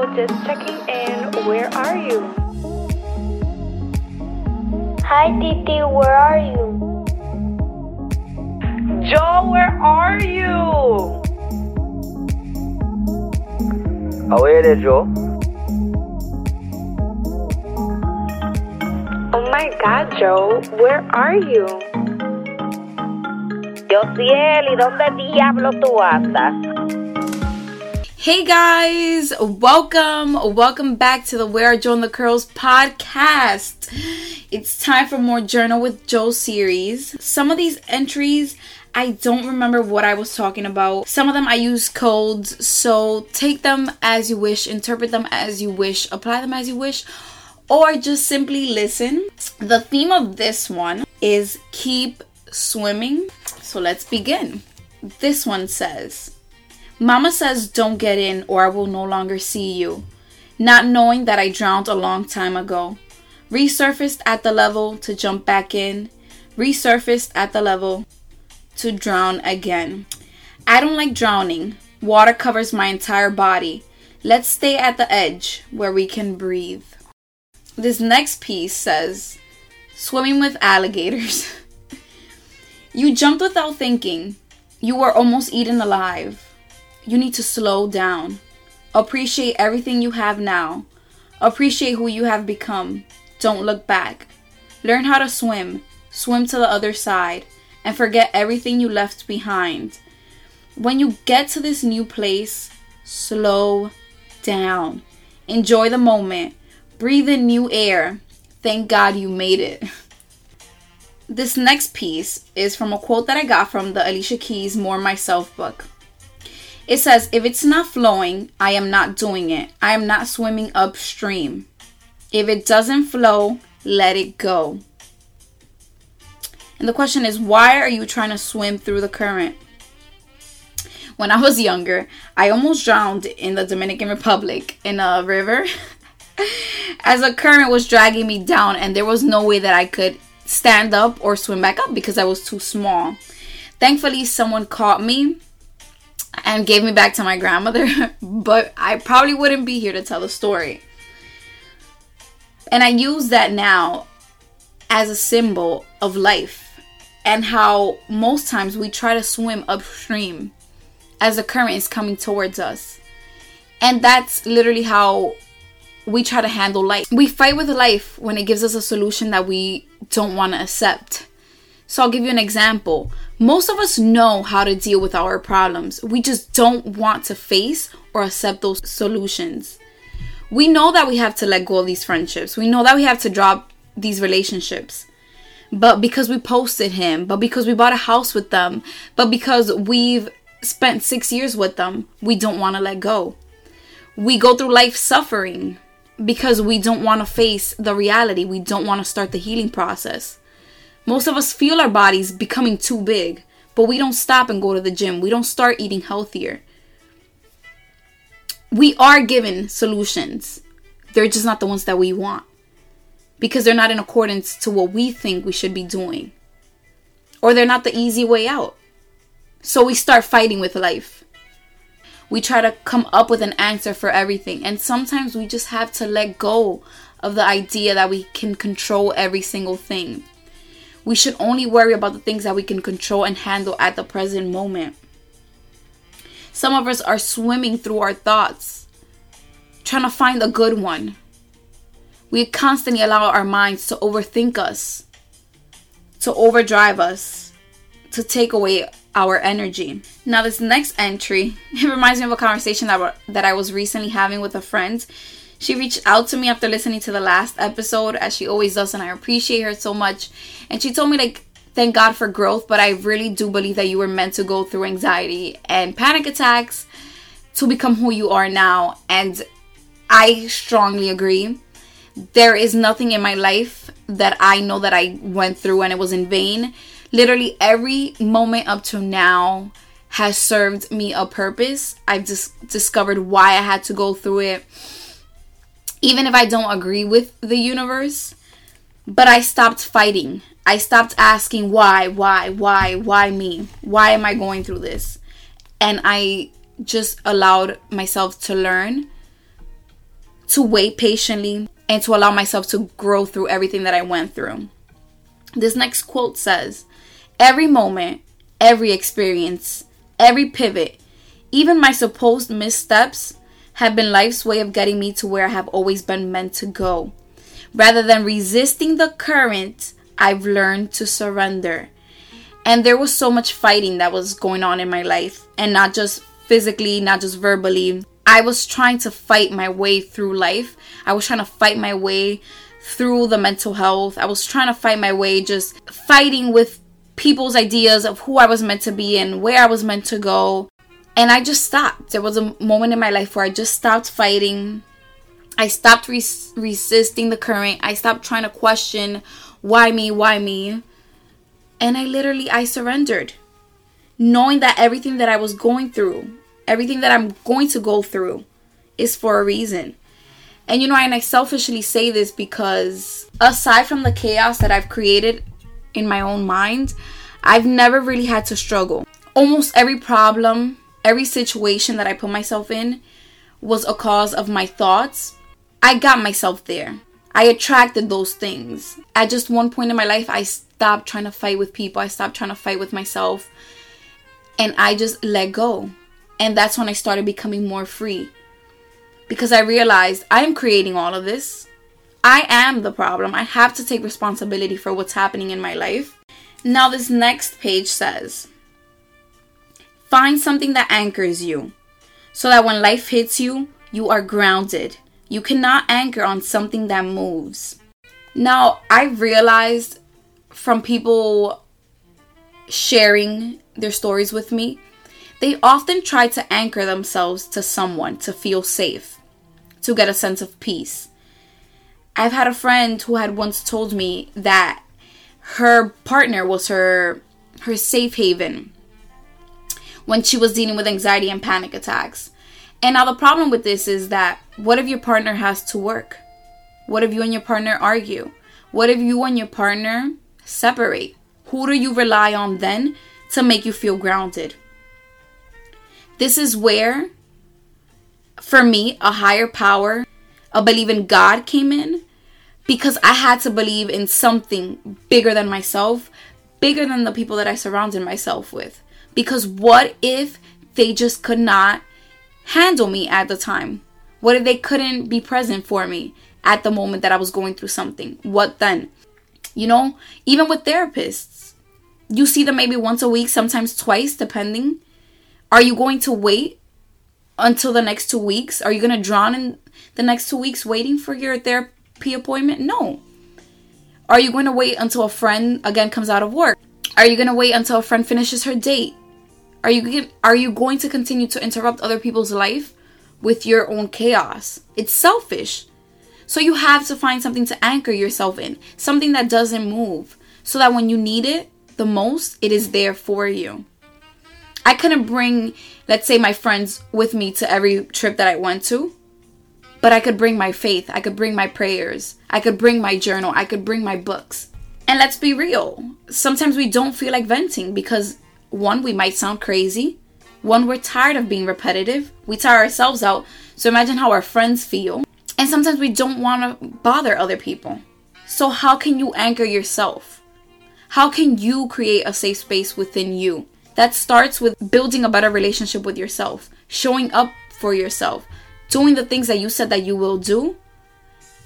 Hello, just checking in. Where are you? Hi, Titi, where are you? Joe, where are you? Away there, Joe. Oh my god, Joe, where are you? Josiel, ¿y dónde diablo tú andas? Hey guys, welcome, welcome back to the Where Are Joe the Curls podcast. It's time for more Journal with Joe series. Some of these entries, I don't remember what I was talking about. Some of them I use codes, so take them as you wish, interpret them as you wish, apply them as you wish, or just simply listen. The theme of this one is keep swimming. So let's begin. This one says, Mama says don't get in or I will no longer see you. Not knowing that I drowned a long time ago. Resurfaced at the level to jump back in. Resurfaced at the level to drown again. I don't like drowning. Water covers my entire body. Let's stay at the edge where we can breathe. This next piece says, Swimming with alligators. you jumped without thinking. You were almost eaten alive. You need to slow down. Appreciate everything you have now. Appreciate who you have become. Don't look back. Learn how to swim. Swim to the other side. And forget everything you left behind. When you get to this new place, slow down. Enjoy the moment. Breathe in new air. Thank God you made it. This next piece is from a quote that I got from the Alicia Keys More Myself book. It says, If it's not flowing, I am not doing it. I am not swimming upstream. If it doesn't flow, let it go. And the question is, why are you trying to swim through the current? When I was younger, I almost drowned in the Dominican Republic in a river as a current was dragging me down, and there was no way that I could stand up or swim back up because I was too small. Thankfully, someone caught me and gave me back to my grandmother, but I probably wouldn't be here to tell the story. And I use that now as a symbol of life and how most times we try to swim upstream as the current is coming towards us. And that's literally how we try to handle life. We fight with life when it gives us a solution that we don't want to accept. So I'll give you an example. Most of us know how to deal with our problems. We just don't want to face or accept those solutions. We know that we have to let go of these friendships. We know that we have to drop these relationships. But because we posted him, but because we bought a house with them, but because we've spent six years with them, we don't want to let go. We go through life suffering because we don't want to face the reality. We don't want to start the healing process. Most of us feel our bodies becoming too big, but we don't stop and go to the gym. We don't start eating healthier. We are given solutions, they're just not the ones that we want because they're not in accordance to what we think we should be doing, or they're not the easy way out. So we start fighting with life. We try to come up with an answer for everything, and sometimes we just have to let go of the idea that we can control every single thing. We should only worry about the things that we can control and handle at the present moment. Some of us are swimming through our thoughts, trying to find a good one. We constantly allow our minds to overthink us, to overdrive us, to take away our energy. Now, this next entry, it reminds me of a conversation that, that I was recently having with a friend. She reached out to me after listening to the last episode, as she always does, and I appreciate her so much. And she told me, like, thank God for growth, but I really do believe that you were meant to go through anxiety and panic attacks to become who you are now. And I strongly agree. There is nothing in my life that I know that I went through and it was in vain. Literally every moment up to now has served me a purpose. I've just discovered why I had to go through it. Even if I don't agree with the universe, but I stopped fighting. I stopped asking why, why, why, why me? Why am I going through this? And I just allowed myself to learn to wait patiently, and to allow myself to grow through everything that I went through. This next quote says Every moment, every experience, every pivot, even my supposed missteps have been life's way of getting me to where I have always been meant to go. Rather than resisting the current, I've learned to surrender. And there was so much fighting that was going on in my life, and not just physically, not just verbally. I was trying to fight my way through life. I was trying to fight my way through the mental health. I was trying to fight my way, just fighting with people's ideas of who I was meant to be and where I was meant to go. And I just stopped. There was a moment in my life where I just stopped fighting. I stopped res- resisting the current. I stopped trying to question why me, why me. And I literally I surrendered. Knowing that everything that I was going through, everything that I'm going to go through is for a reason. And you know, and I selfishly say this because aside from the chaos that I've created in my own mind, I've never really had to struggle. Almost every problem, every situation that I put myself in was a cause of my thoughts. I got myself there. I attracted those things. At just one point in my life, I stopped trying to fight with people. I stopped trying to fight with myself. And I just let go. And that's when I started becoming more free. Because I realized I am creating all of this. I am the problem. I have to take responsibility for what's happening in my life. Now, this next page says Find something that anchors you so that when life hits you, you are grounded. You cannot anchor on something that moves. Now, I realized from people sharing their stories with me, they often try to anchor themselves to someone to feel safe, to get a sense of peace. I've had a friend who had once told me that her partner was her her safe haven when she was dealing with anxiety and panic attacks. And now the problem with this is that what if your partner has to work? What if you and your partner argue? What if you and your partner separate? Who do you rely on then to make you feel grounded? This is where, for me, a higher power, a belief in God came in because I had to believe in something bigger than myself, bigger than the people that I surrounded myself with. Because what if they just could not handle me at the time? What if they couldn't be present for me at the moment that I was going through something? What then? You know, even with therapists, you see them maybe once a week, sometimes twice, depending. Are you going to wait until the next two weeks? Are you going to drown in the next two weeks waiting for your therapy appointment? No. Are you going to wait until a friend again comes out of work? Are you going to wait until a friend finishes her date? Are you are you going to continue to interrupt other people's life with your own chaos? It's selfish. So you have to find something to anchor yourself in, something that doesn't move, so that when you need it the most, it is there for you. I couldn't bring, let's say, my friends with me to every trip that I went to, but I could bring my faith, I could bring my prayers, I could bring my journal, I could bring my books. And let's be real, sometimes we don't feel like venting because one, we might sound crazy. One, we're tired of being repetitive. We tire ourselves out. So imagine how our friends feel. And sometimes we don't want to bother other people. So, how can you anchor yourself? How can you create a safe space within you? That starts with building a better relationship with yourself, showing up for yourself, doing the things that you said that you will do.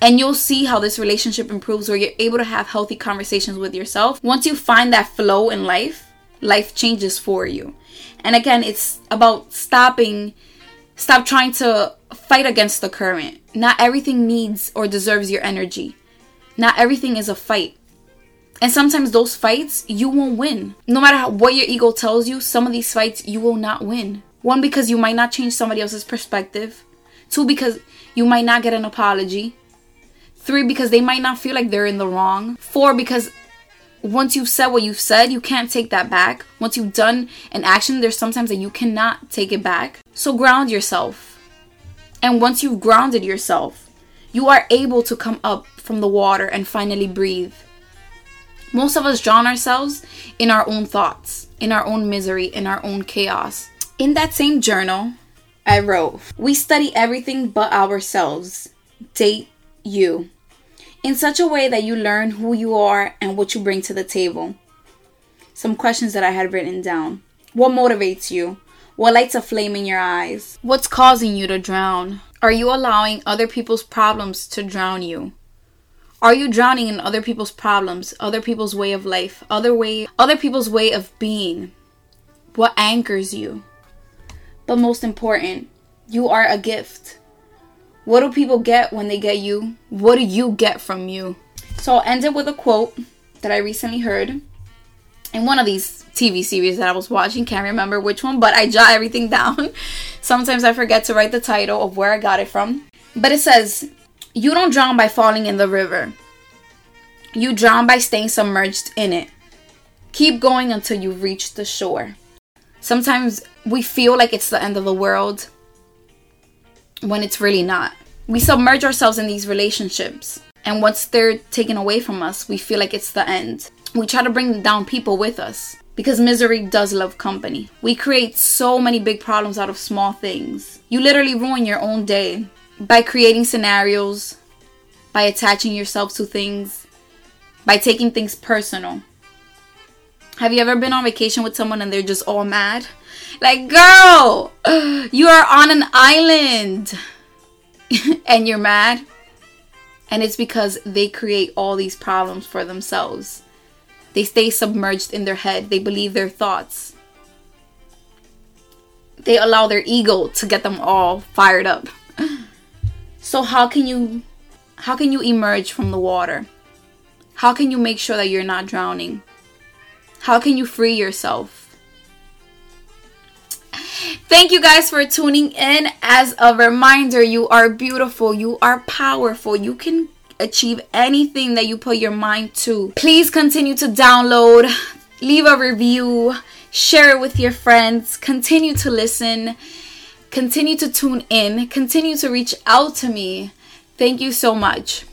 And you'll see how this relationship improves where you're able to have healthy conversations with yourself. Once you find that flow in life, life changes for you. And again, it's about stopping, stop trying to fight against the current. Not everything needs or deserves your energy. Not everything is a fight. And sometimes those fights, you won't win. No matter how, what your ego tells you, some of these fights, you will not win. One, because you might not change somebody else's perspective. Two, because you might not get an apology. Three, because they might not feel like they're in the wrong. Four, because once you've said what you've said, you can't take that back. Once you've done an action, there's sometimes that you cannot take it back. So ground yourself. And once you've grounded yourself, you are able to come up from the water and finally breathe. Most of us drown ourselves in our own thoughts, in our own misery, in our own chaos. In that same journal, I wrote, We study everything but ourselves. date you in such a way that you learn who you are and what you bring to the table. Some questions that I had written down. What motivates you? What lights a flame in your eyes? What's causing you to drown? Are you allowing other people's problems to drown you? Are you drowning in other people's problems, other people's way of life, other way other people's way of being? What anchors you? But most important, you are a gift. What do people get when they get you? What do you get from you? So I'll end it with a quote that I recently heard in one of these TV series that I was watching. Can't remember which one, but I jot everything down. Sometimes I forget to write the title of where I got it from. But it says, You don't drown by falling in the river, you drown by staying submerged in it. Keep going until you reach the shore. Sometimes we feel like it's the end of the world when it's really not. We submerge ourselves in these relationships, and once they're taken away from us, we feel like it's the end. We try to bring down people with us because misery does love company. We create so many big problems out of small things. You literally ruin your own day by creating scenarios, by attaching yourself to things, by taking things personal. Have you ever been on vacation with someone and they're just all mad? Like, girl, you are on an island and you're mad. And it's because they create all these problems for themselves. They stay submerged in their head, they believe their thoughts. They allow their ego to get them all fired up. So how can you how can you emerge from the water? How can you make sure that you're not drowning? How can you free yourself? Thank you guys for tuning in. As a reminder, you are beautiful, you are powerful, you can achieve anything that you put your mind to. Please continue to download, leave a review, share it with your friends, continue to listen, continue to tune in, continue to reach out to me. Thank you so much.